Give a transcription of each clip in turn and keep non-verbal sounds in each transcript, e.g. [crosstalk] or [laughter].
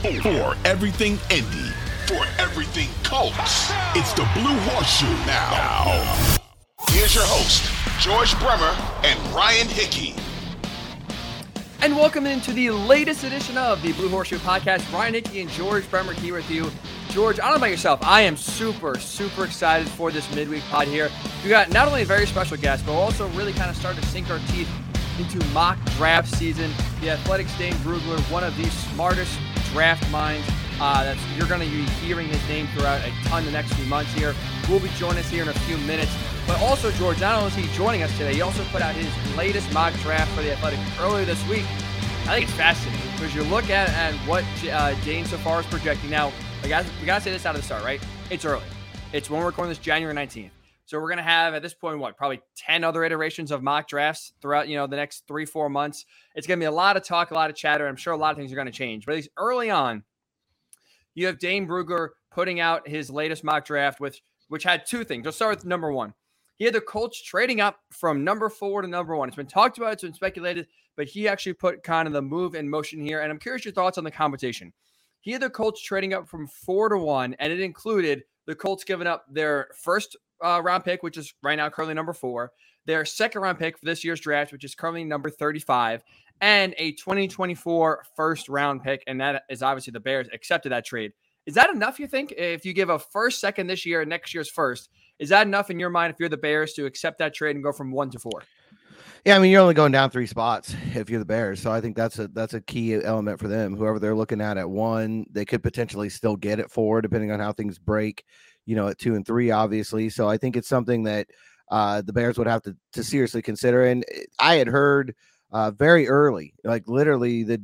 For everything Indy, for everything Colts, it's the Blue Horseshoe now. now. Here's your host, George Bremer and Ryan Hickey. And welcome into the latest edition of the Blue Horseshoe Podcast. Ryan Hickey and George Bremer here with you. George, I don't know about yourself. I am super, super excited for this midweek pod here. We got not only a very special guest, but we'll also really kind of start to sink our teeth into mock draft season. The Athletic's Dane Brugler, one of the smartest draft minds. Uh, that's you're going to be hearing his name throughout a ton the next few months here. Will be joining us here in a few minutes. But also, George, not only is he joining us today, he also put out his latest mock draft for the Athletic earlier this week. I think it's fascinating because you look at, at what uh, Dane so far is projecting. Now, we got we got to say this out of the start, right? It's early. It's when we're recording this January 19th. So we're going to have at this point, what, probably 10 other iterations of mock drafts throughout, you know, the next three, four months. It's going to be a lot of talk, a lot of chatter. I'm sure a lot of things are going to change. But at least early on, you have Dane Brugler putting out his latest mock draft, which, which had two things. Let's start with number one. He had the Colts trading up from number four to number one. It's been talked about, it's been speculated, but he actually put kind of the move in motion here. And I'm curious your thoughts on the competition. He had the Colts trading up from four to one, and it included the Colts giving up their first uh, round pick, which is right now currently number four, their second round pick for this year's draft, which is currently number 35, and a 2024 first round pick. And that is obviously the Bears accepted that trade. Is that enough, you think? If you give a first, second this year, and next year's first, is that enough in your mind if you're the Bears to accept that trade and go from one to four? Yeah, I mean you're only going down three spots if you're the Bears, so I think that's a that's a key element for them. Whoever they're looking at at one, they could potentially still get it four, depending on how things break you know, at two and three, obviously. So I think it's something that uh, the Bears would have to, to seriously consider. And eh, I had heard uh, very early, like literally the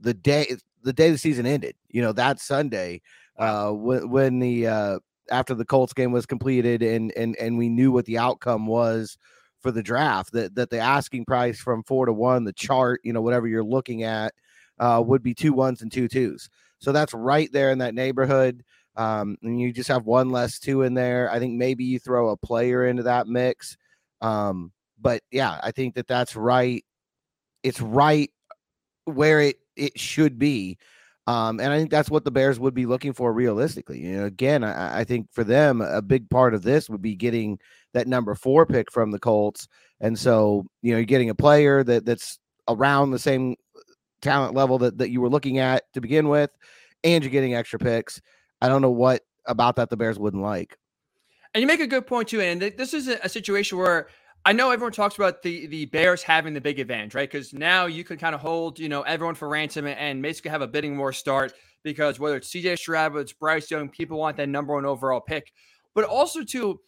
the day the day the season ended, you know, that Sunday, uh, when, when the uh, after the Colts game was completed and and and we knew what the outcome was for the draft that that the asking price from four to one, the chart, you know, whatever you're looking at, uh, would be two ones and two twos. So that's right there in that neighborhood. Um, and you just have one less two in there. I think maybe you throw a player into that mix. Um, but yeah, I think that that's right. It's right where it it should be. Um, and I think that's what the Bears would be looking for realistically. You know, again, I, I, think for them, a big part of this would be getting that number four pick from the Colts. And so, you know, you're getting a player that that's around the same talent level that, that you were looking at to begin with, and you're getting extra picks. I don't know what about that the Bears wouldn't like. And you make a good point too. And this is a situation where I know everyone talks about the the Bears having the big advantage, right? Because now you can kind of hold, you know, everyone for ransom and basically have a bidding war start because whether it's CJ Stroud, it's Bryce Young, people want that number one overall pick. But also too,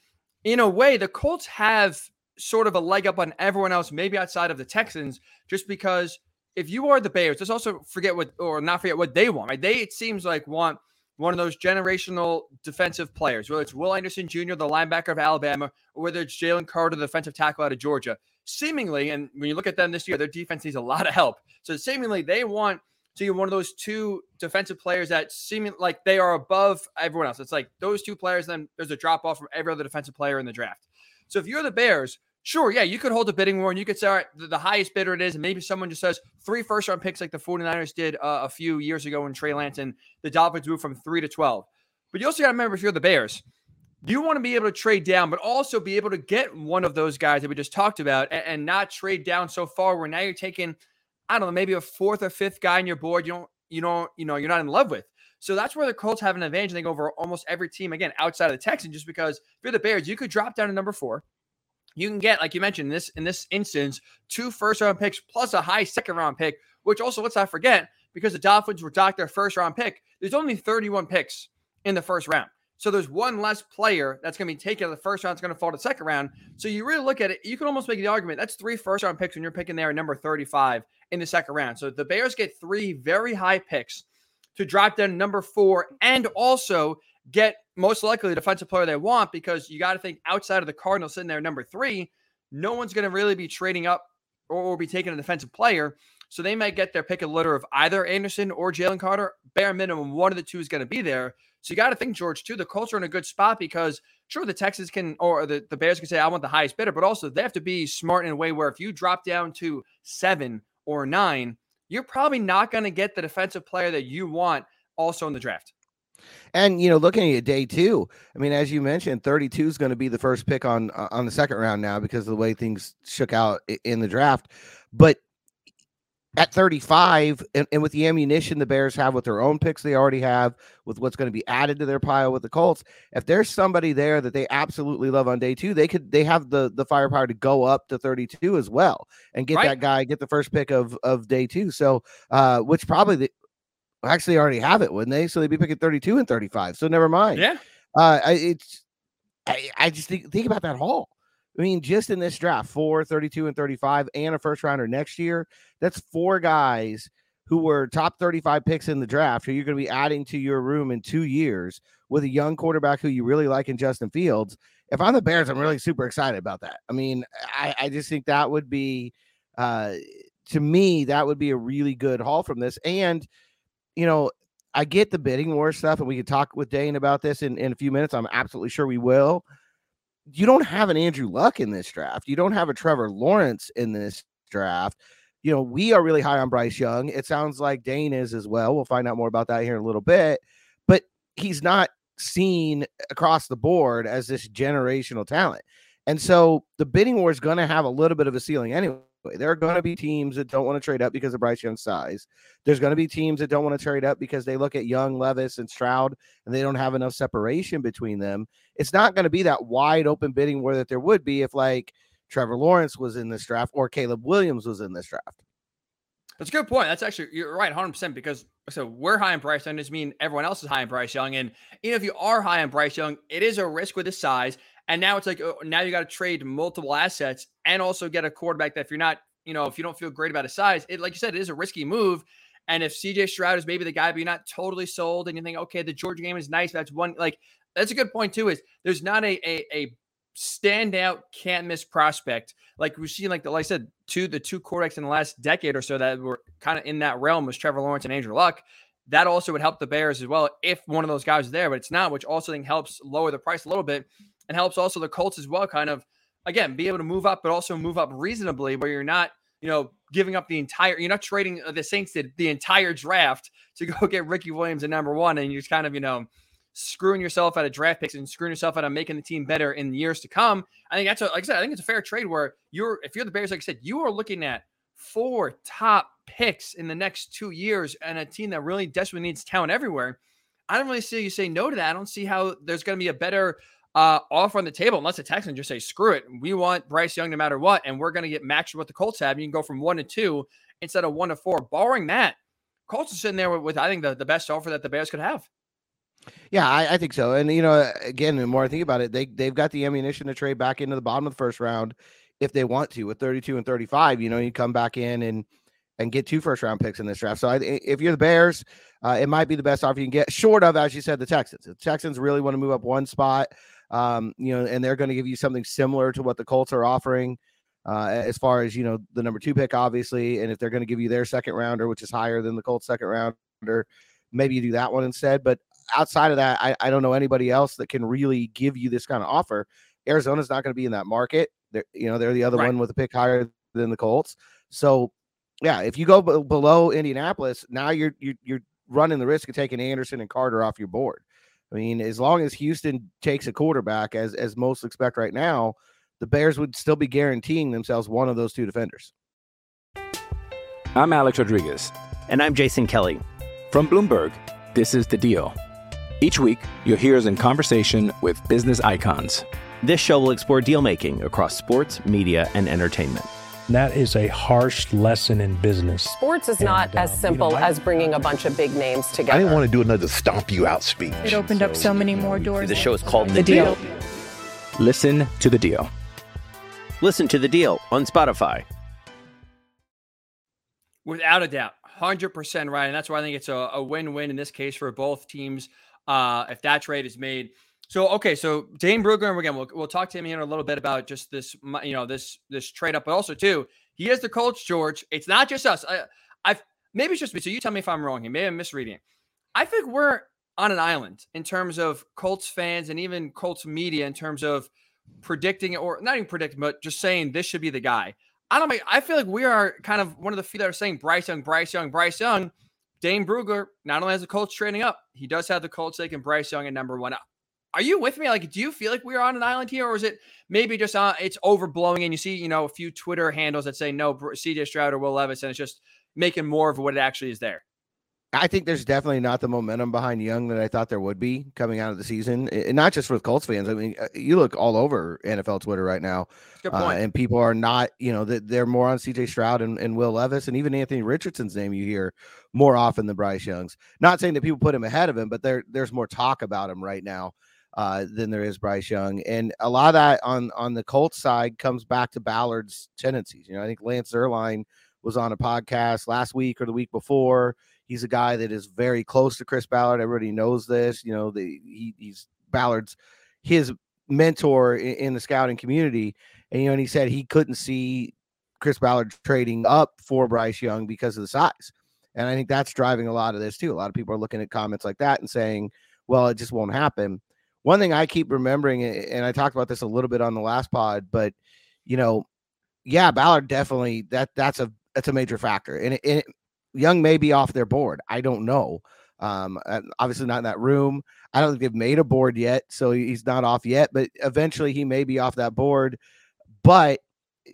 in a way, the Colts have sort of a leg up on everyone else, maybe outside of the Texans, just because if you are the Bears, let's also forget what or not forget what they want, right? They it seems like want one of those generational defensive players, whether it's Will Anderson Jr., the linebacker of Alabama, or whether it's Jalen Carter, the defensive tackle out of Georgia. Seemingly, and when you look at them this year, their defense needs a lot of help. So seemingly, they want to be one of those two defensive players that seem like they are above everyone else. It's like those two players, then there's a drop off from every other defensive player in the draft. So if you're the Bears, Sure, yeah, you could hold a bidding war and you could say, all right, the, the highest bidder it is, and maybe someone just says three first round picks like the 49ers did uh, a few years ago when Trey Lance and the Dolphins moved from three to 12. But you also got to remember if you're the Bears, you want to be able to trade down, but also be able to get one of those guys that we just talked about and, and not trade down so far where now you're taking, I don't know, maybe a fourth or fifth guy on your board you don't, you don't, you know, you're not in love with. So that's where the Colts have an advantage, I think, over almost every team, again, outside of the Texans, just because if you're the Bears, you could drop down to number four you can get, like you mentioned, this in this instance, two first round picks plus a high second round pick, which also let's not forget, because the Dolphins were docked their first round pick, there's only 31 picks in the first round. So there's one less player that's going to be taken in the first round, it's going to fall to second round. So you really look at it, you can almost make the argument that's three first round picks when you're picking there at number 35 in the second round. So the Bears get three very high picks to drop down number four and also get most likely the defensive player they want because you got to think outside of the Cardinals sitting there number three, no one's going to really be trading up or, be taking a defensive player. So they might get their pick of litter of either Anderson or Jalen Carter. Bare minimum, one of the two is going to be there. So you got to think, George, too. The Colts are in a good spot because sure the Texans can or the, the Bears can say, I want the highest bidder, but also they have to be smart in a way where if you drop down to seven or nine, you're probably not going to get the defensive player that you want also in the draft. And you know, looking at day two, I mean, as you mentioned, 32 is going to be the first pick on uh, on the second round now because of the way things shook out in the draft. But at 35, and, and with the ammunition the Bears have with their own picks they already have, with what's going to be added to their pile with the Colts, if there's somebody there that they absolutely love on day two, they could they have the the firepower to go up to 32 as well and get right. that guy, get the first pick of of day two. So, uh, which probably the, actually already have it, wouldn't they? So they'd be picking 32 and 35. So never mind. Yeah. Uh, it's, I, I just think, think about that haul. I mean, just in this draft, four, 32 and 35, and a first rounder next year, that's four guys who were top 35 picks in the draft who you're going to be adding to your room in two years with a young quarterback who you really like in Justin Fields. If I'm the Bears, I'm really super excited about that. I mean, I, I just think that would be, uh, to me, that would be a really good haul from this. And, you know, I get the bidding war stuff, and we can talk with Dane about this in, in a few minutes. I'm absolutely sure we will. You don't have an Andrew Luck in this draft. You don't have a Trevor Lawrence in this draft. You know, we are really high on Bryce Young. It sounds like Dane is as well. We'll find out more about that here in a little bit. But he's not seen across the board as this generational talent. And so the bidding war is going to have a little bit of a ceiling anyway. There are going to be teams that don't want to trade up because of Bryce Young's size. There's going to be teams that don't want to trade up because they look at Young, Levis, and Stroud and they don't have enough separation between them. It's not going to be that wide open bidding war that there would be if, like, Trevor Lawrence was in this draft or Caleb Williams was in this draft. That's a good point. That's actually you're right, 100 percent because so we're high on Bryce Young. Doesn't mean everyone else is high on Bryce Young. And know, if you are high on Bryce Young, it is a risk with his size. And now it's like oh, now you got to trade multiple assets and also get a quarterback that if you're not you know, if you don't feel great about his size, it like you said, it is a risky move. And if CJ Stroud is maybe the guy, but you're not totally sold, and you think, okay, the Georgia game is nice. That's one like that's a good point too. Is there's not a a, a standout can't miss prospect like we've seen like the like I said two the two quarterbacks in the last decade or so that were kind of in that realm was Trevor Lawrence and Andrew Luck. That also would help the Bears as well if one of those guys is there, but it's not, which also helps lower the price a little bit and helps also the Colts as well, kind of again, be able to move up, but also move up reasonably where you're not, you know, giving up the entire, you're not trading uh, the Saints did the entire draft [laughs] to go get Ricky Williams at number one. And you're kind of, you know, screwing yourself out of draft picks and screwing yourself out of making the team better in years to come. I think that's a, like I said, I think it's a fair trade where you're, if you're the Bears, like I said, you are looking at four top picks in the next two years and a team that really desperately needs talent everywhere. I don't really see you say no to that. I don't see how there's going to be a better uh, offer on the table unless the Texans just say, screw it. We want Bryce Young no matter what. And we're going to get matched with what the Colts have. You can go from one to two instead of one to four. Barring that, Colts are sitting there with, with I think, the, the best offer that the Bears could have. Yeah, I, I, think so. And you know, again, the more I think about it, they they've got the ammunition to trade back into the bottom of the first round if they want to with 32 and 35. You know, you come back in and and get two first round picks in this draft. So I, if you're the Bears, uh, it might be the best offer you can get, short of, as you said, the Texans. The Texans really want to move up one spot um, you know, and they're going to give you something similar to what the Colts are offering. Uh, as far as you know, the number two pick, obviously, and if they're going to give you their second rounder, which is higher than the Colts' second rounder, maybe you do that one instead. But outside of that, I, I don't know anybody else that can really give you this kind of offer. Arizona's not going to be in that market. They're you know they're the other Right. one with a pick higher than the Colts. So yeah, if you go b- below Indianapolis, now you're you're you're running the risk of taking Anderson and Carter off your board. I mean, as long as Houston takes a quarterback, as as most expect right now, the Bears would still be guaranteeing themselves one of those two defenders. I'm Alex Rodriguez. And I'm Jason Kelly. From Bloomberg, this is The Deal. Each week, you'll hear us in conversation with business icons. This show will explore deal making across sports, media, and entertainment. That is a harsh lesson in business. Sports is not And, as um, you simple know, I- as bringing a bunch of big names together. I didn't want to do another stomp you out speech. It opened up so many more doors. The show is called The Deal. Listen to The Deal. Listen to the deal on Spotify. Without a doubt, hundred percent right, and that's why I think it's a, a win-win in this case for both teams. Uh, if that trade is made, so okay, so Dane Brugler, again, we'll, we'll talk to him here in a little bit about just this, you know, this this trade up, but also too, he is the coach, George. It's not just us. I, I've maybe it's just me. So you tell me if I'm wrong here. Maybe I'm misreading. it. I think we're on an island in terms of Colts fans and even Colts media in terms of predicting or not even predicting, but just saying this should be the guy. I don't. I feel like we are kind of one of the few that are saying Bryce Young, Bryce Young, Bryce Young. Dane Brugler not only has the Colts trading up, he does have the Colts taking Bryce Young at number one. Are you with me? Like, do you feel like we're on an island here, or is it maybe just uh, it's overblowing and you see, you know, a few Twitter handles that say no, CJ Stroud or Will Levis, and it's just making more of what it actually is there. I think there's definitely not the momentum behind Young that I thought there would be coming out of the season, and not just with Colts fans. I mean, uh, you look all over NFL Twitter right now, Good uh, and people are not, you know, that they're more on CJ Stroud and, and Will Levis, and even Anthony Richardson's name you hear more often than Bryce Young's. Not saying that people put him ahead of him, but there there's more talk about him right now uh, than there is Bryce Young, and a lot of that on on the Colts side comes back to Ballard's tendencies. You know, I think Lance Zierlein was on a podcast last week or the week before. He's a guy that is very close to Chris Ballard. Everybody knows this. You know, the he, he's Ballard's his mentor in, in the scouting community, and you know, and he said he couldn't see Chris Ballard trading up for Bryce Young because of the size. And I think that's driving a lot of this too. A lot of people are looking at comments like that and saying, well, it just won't happen. One thing I keep remembering, and I talked about this a little bit on the last pod, but you know, yeah, Ballard definitely that that's a that's a major factor. And it, it, Young may be off their board. I don't know. Um, uh, obviously not in that room. I don't think they've made a board yet, so he's not off yet. But eventually, he may be off that board. But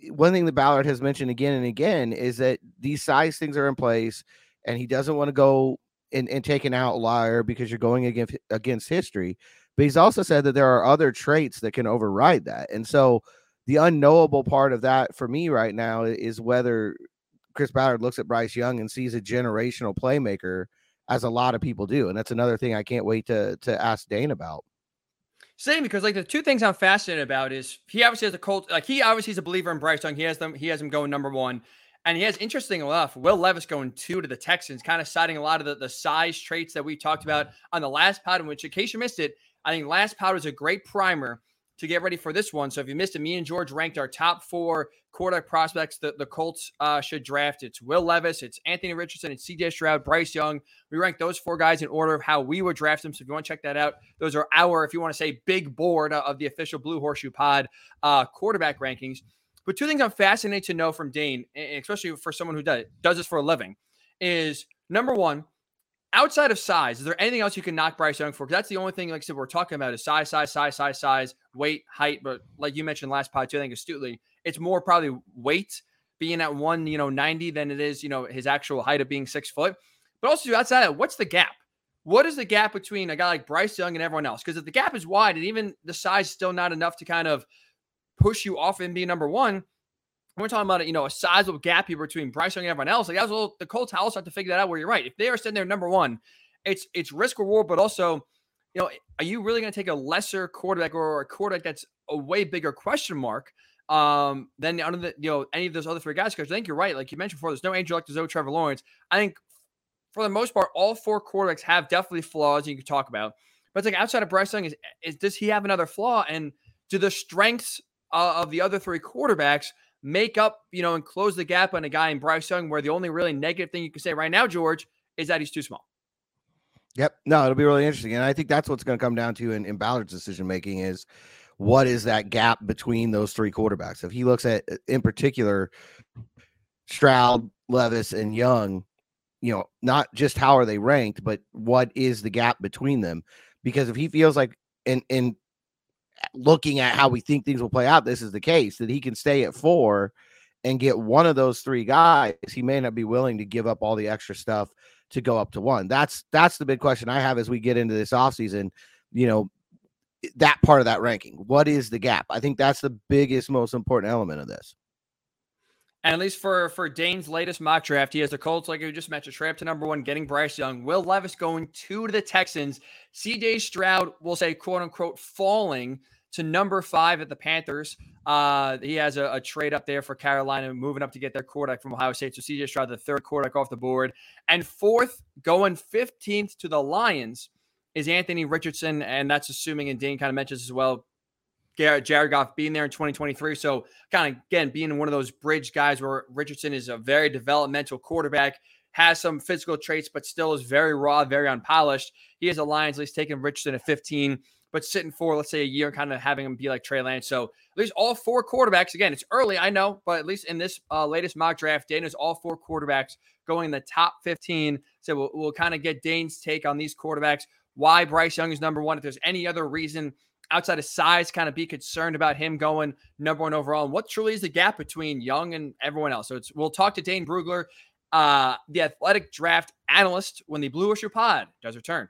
one thing that Ballard has mentioned again and again is that these size things are in place, and he doesn't want to go and, and take an outlier because you're going against against history. But he's also said that there are other traits that can override that, and so the unknowable part of that for me right now is whether Chris Ballard looks at Bryce Young and sees a generational playmaker, as a lot of people do, and that's another thing I can't wait to to ask Dane about. Same because like the two things I'm fascinated about is he obviously has a cult like he obviously is a believer in Bryce Young. He has them he has him going number one. And he has interesting enough, Will Levis going two to the Texans, kind of citing a lot of the, the size traits that we talked about on the last pod, in which in case you missed it, I think last Powder is a great primer to get ready for this one. So if you missed it, me and George ranked our top four quarterback prospects that the Colts uh, should draft. It's Will Levis, it's Anthony Richardson, it's CJ Stroud, Bryce Young. We ranked those four guys in order of how we would draft them. So if you want to check that out, those are our, if you want to say, big board of the official Blue Horseshoe Pod uh, quarterback rankings. But two things I'm fascinated to know from Dane, especially for someone who does does this for a living, is number one, outside of size, is there anything else you can knock Bryce Young for? Because that's the only thing, like I said, we're talking about is size, size, size, size, size, weight, height. But like you mentioned last pod, too, I think astutely, it's more probably weight being at one, you know, 90 than it is, you know, his actual height of being six foot. But also outside of that, what's the gap? What is the gap between a guy like Bryce Young and everyone else? Because if the gap is wide and even the size is still not enough to kind of push you off and be number one, we're talking about you know a sizable gap here between Bryce Young and everyone else. Like that's well, the Colts also have to figure that out. Where you're right, if they are sitting there number one, it's it's risk reward, but also, you know, are you really going to take a lesser quarterback or a quarterback that's a way bigger question mark um, than under the, you know any of those other three guys? Because I think you're right. Like you mentioned before, there's no Angel there's Trevor Lawrence. I think for the most part, all four quarterbacks have definitely flaws you can talk about. But it's like outside of Bryce Young, is, is does he have another flaw? And do the strengths uh, of the other three quarterbacks make up, you know, and close the gap on a guy in Bryce Young, where the only really negative thing you can say right now, George, is that he's too small. Yep. No, it'll be really interesting. And I think that's what's going to come down to in, in Ballard's decision making is what is that gap between those three quarterbacks? If he looks at, uh, in particular, Stroud, Levis, and Young, you know, not just how are they ranked, but what is the gap between them? Because if he feels like, in in looking at how we think things will play out, this is the case that he can stay at four and get one of those three guys, he may not be willing to give up all the extra stuff to go up to one. That's that's the big question I have as we get into this offseason. You know, that part of that ranking. What is the gap? I think that's the biggest, most important element of this. And at least for for Dane's latest mock draft, he has the Colts, like you just mentioned, up to number one, getting Bryce Young. Will Levis going two to the Texans. CJ Stroud will say, quote unquote, falling to number five at the Panthers. Uh, he has a, a, trade up there for Carolina, moving up to get their quarterback from Ohio State. So CJ Stroud, the third quarterback off the board. And fourth, going 15th to the Lions is Anthony Richardson. And that's assuming, and Dane kind of mentions as well, Jared Goff being there in 2023. So, kind of again, being one of those bridge guys where Richardson is a very developmental quarterback, has some physical traits, but still is very raw, very unpolished. He has a Lions at least taking Richardson at 15, but sitting for, let's say, a year, kind of having him be like Trey Lance. So, at least all four quarterbacks, again, it's early, I know, but at least in this uh, latest mock draft, Dana's all four quarterbacks going in the top 15. So, we'll, we'll kind of get Dane's take on these quarterbacks, why Bryce Young is number one, if there's any other reason outside of size kind of be concerned about him going number one overall? And what truly is the gap between Young and everyone else? So it's we'll talk to Dane Brugler, uh, the athletic draft analyst, when the Blue Horseshoe Pod does return.